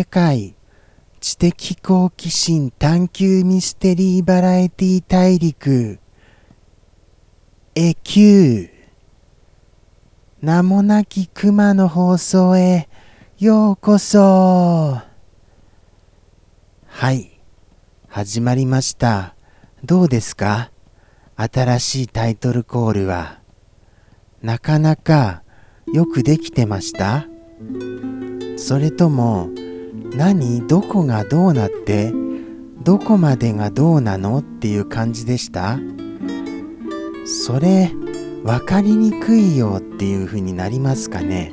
世界知的好奇心探求ミステリーバラエティ大陸。エキュー。名もなき熊の放送へようこそ。はい。始まりました。どうですか？新しいタイトルコールは。なかなかよくできてました？それとも何どこがどうなってどこまでがどうなのっていう感じでした？それ分かりにくいよっていう風になりますかね？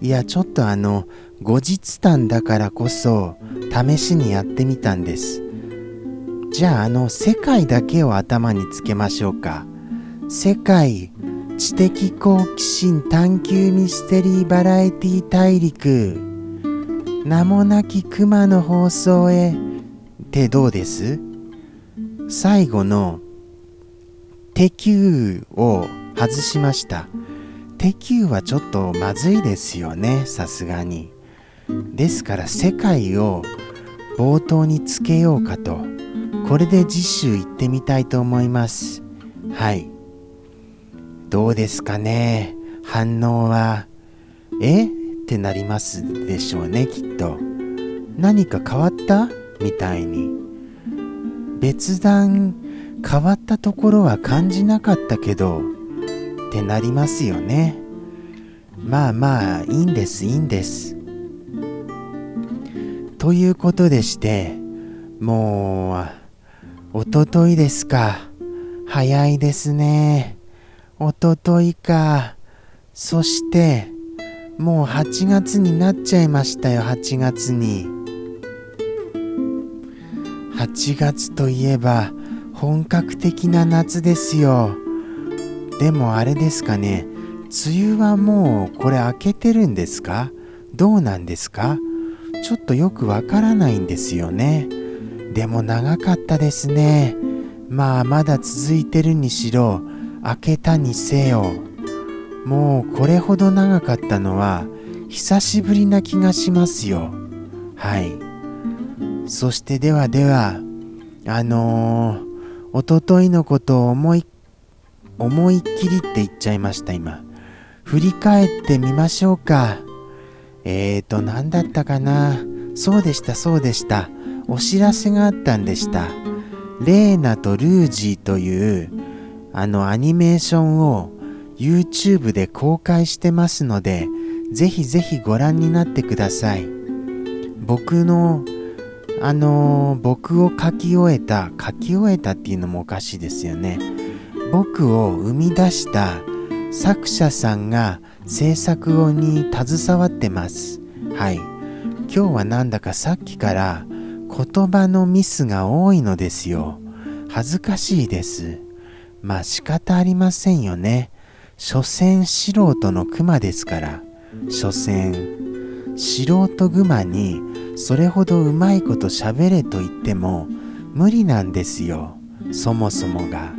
いやちょっとあの後日談だからこそ試しにやってみたんです。じゃああの世界だけを頭につけましょうか。世界知的好奇心探求ミステリーバラエティ大陸。名もなき熊の放送へ。ってどうです？最後のテキューを外しました。テキューはちょっとまずいですよねさすがに。ですから世界を冒頭につけようかと。これで次週行ってみたいと思います。はい。どうですかね？反応は。え？ってなりますでしょうねきっと。何か変わったみたいに。別段変わったところは感じなかったけどってなりますよね。まあまあいいんですいいんです。ということでしてもうおとといですか。早いですね。おとといか。そしてもう8月になっちゃいましたよ8月に。8月といえば本格的な夏ですよ。でもあれですかね梅雨はもうこれ明けてるんですか？どうなんですか？ちょっとよくわからないんですよね。でも長かったですね。まあまだ続いてるにしろ明けたにせよ。もうこれほど長かったのは久しぶりな気がしますよはいそしてではではあのーおとといのことを思い、思いっきりって言っちゃいました今。振り返ってみましょうか。えーと、何だったかな。そうでした、そうでした。お知らせがあったんでした。レーナとルージーというあのアニメーションを YouTube で公開してますので、ぜひぜひご覧になってください。僕のあのー、僕を書き終えた書き終えたっていうのもおかしいですよね。僕を生み出した作者さんが制作後に携わってます。はい。今日はなんだかさっきから言葉のミスが多いのですよ。恥ずかしいです。まあ仕方ありませんよね。所詮素人の熊ですから所詮素人熊にそれほどうまいこと喋れと言っても無理なんですよそもそもが。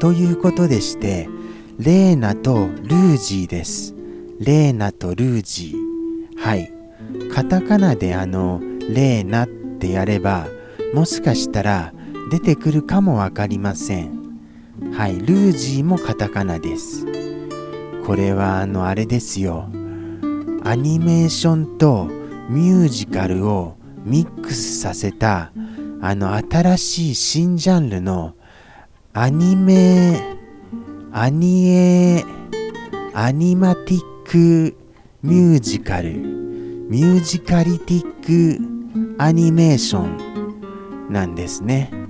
ということでしてレーナとルージーです。レーナとルージー。はい。カタカナであのレーナってやればもしかしたら出てくるかもわかりません。はいルージーもカタカナです。これはあのあれですよ。アニメーションとミュージカルをミックスさせたあの新しい新ジャンルのアニメアニエアニマティックミュージカルミュージカリティックアニメーションなんですね。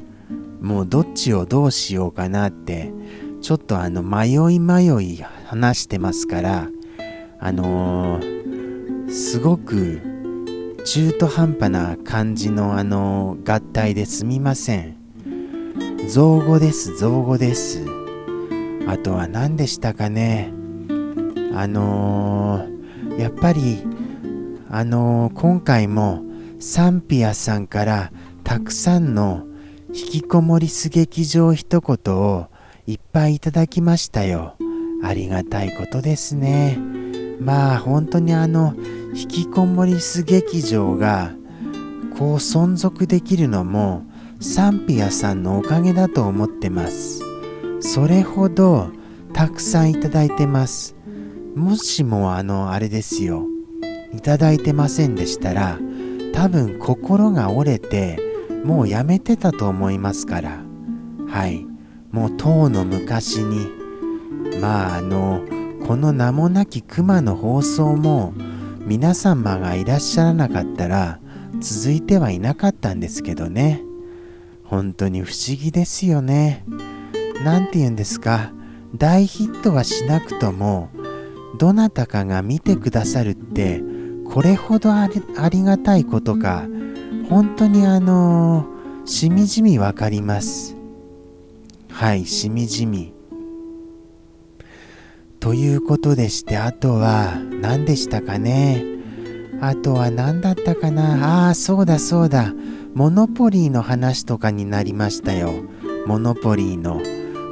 もうどっちをどうしようかなってちょっとあの迷い迷い話してますからあのー、すごく中途半端な感じのあの合体ですみません。造語です造語です。あとは何でしたかね。あのー、やっぱりあの、今回もサンピアさんからたくさんの引きこもりす劇場一言をいっぱいいただきましたよ。ありがたいことですね。まあ本当にあの引きこもりす劇場がこう存続できるのもサンピアさんのおかげだと思ってます。それほどたくさんいただいてます。もしもあのあれですよ。いただいてませんでしたら多分心が折れてもうやめてたと思いますから。はい。もう当の昔にまああのこの名もなき熊の放送も皆様がいらっしゃらなかったら続いてはいなかったんですけどね。本当に不思議ですよね。何て言うんですか。大ヒットはしなくともどなたかが見てくださるってこれほどありがたいことか本当にあのしみじみわかります。はいしみじみ。ということでしてあとは何でしたかね。あとは何だったかな。ああそうだそうだ。モノポリーの話とかになりましたよ。モノポリーの。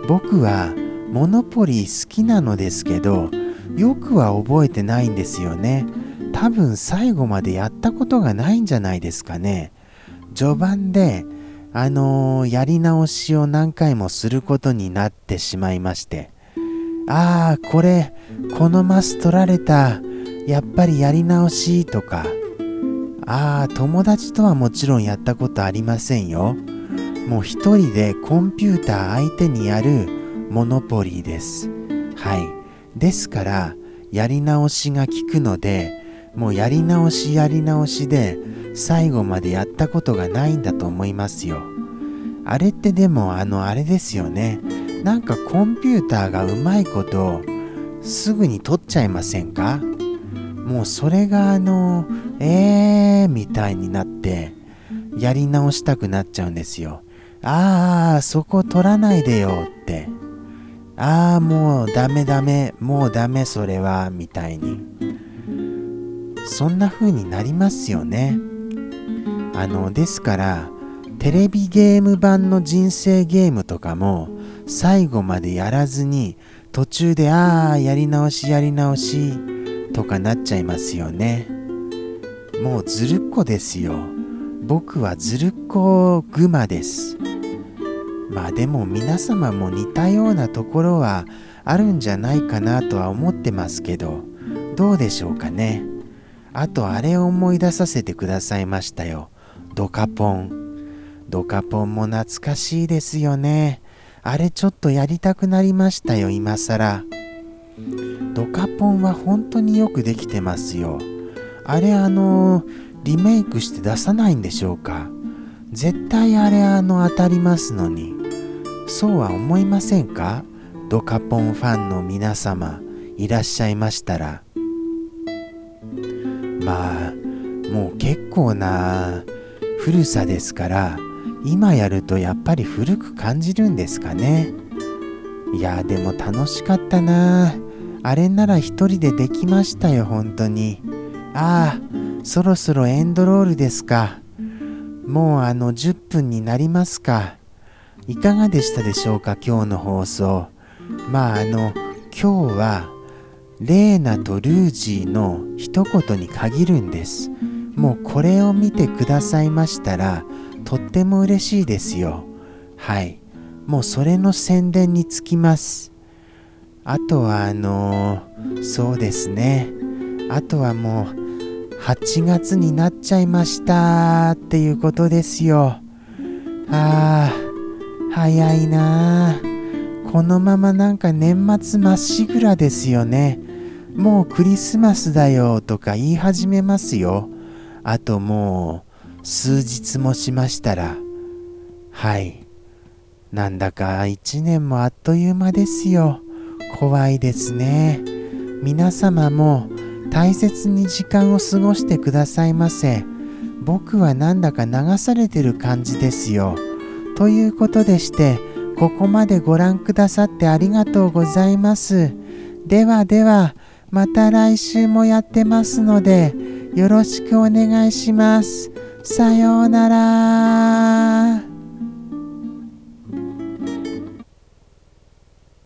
僕はモノポリー好きなのですけどよくは覚えてないんですよね。多分最後までやったことがないんじゃないですかね。序盤であのー、やり直しを何回もすることになってしまいまして。ああこれこのマス取られたやっぱりやり直しとか。ああ友達とはもちろんやったことありませんよ。もう一人でコンピューター相手にやるモノポリーです。はい。ですからやり直しが効くのでもうやり直しやり直しで最後までやったことがないんだと思いますよ。あれってでもあのあれですよね。なんかコンピューターがうまいことすぐに取っちゃいませんか？もうそれがあのえーみたいになってやり直したくなっちゃうんですよ。ああそこ取らないでよって。ああもうダメダメもうダメそれはみたいに。そんな風になりますよね。あのですからテレビゲーム版の人生ゲームとかも最後までやらずに途中でああやり直しやり直しとかなっちゃいますよね。もうずるっこですよ。僕はずるっこグマです。まあでも皆様も似たようなところはあるんじゃないかなとは思ってますけどどうでしょうかね。あとあれを思い出させてくださいましたよ。ドカポン。ドカポンも懐かしいですよね。あれちょっとやりたくなりましたよ今更。ドカポンは本当によくできてますよ。あれあのリメイクして出さないんでしょうか。絶対あれあの当たりますのに。そうは思いませんか？ドカポンファンの皆様いらっしゃいましたら。まあもう結構な古さですから今やるとやっぱり古く感じるんですかね。いやでも楽しかったな。あれなら一人でできましたよ本当に。ああそろそろエンドロールですか。もうあの10分になりますか。いかがでしたでしょうか今日の放送。まああの今日はレーナとルージーの一言に限るんです。もうこれを見てくださいましたらとっても嬉しいですよ。はい。もうそれの宣伝につきます。あとはあのー、そうですね。あとはもう8月になっちゃいましたっていうことですよ。あー早いなこのままなんか年末まっしぐらですよね。もうクリスマスだよとか言い始めますよ。あともう数日もしましたらはい。なんだか一年もあっという間ですよ。怖いですね。皆様も大切に時間を過ごしてくださいませ。僕はなんだか流されてる感じですよ。ということでしてここまでご覧くださってありがとうございます。ではではまた来週もやってますのでよろしくお願いします。さようなら。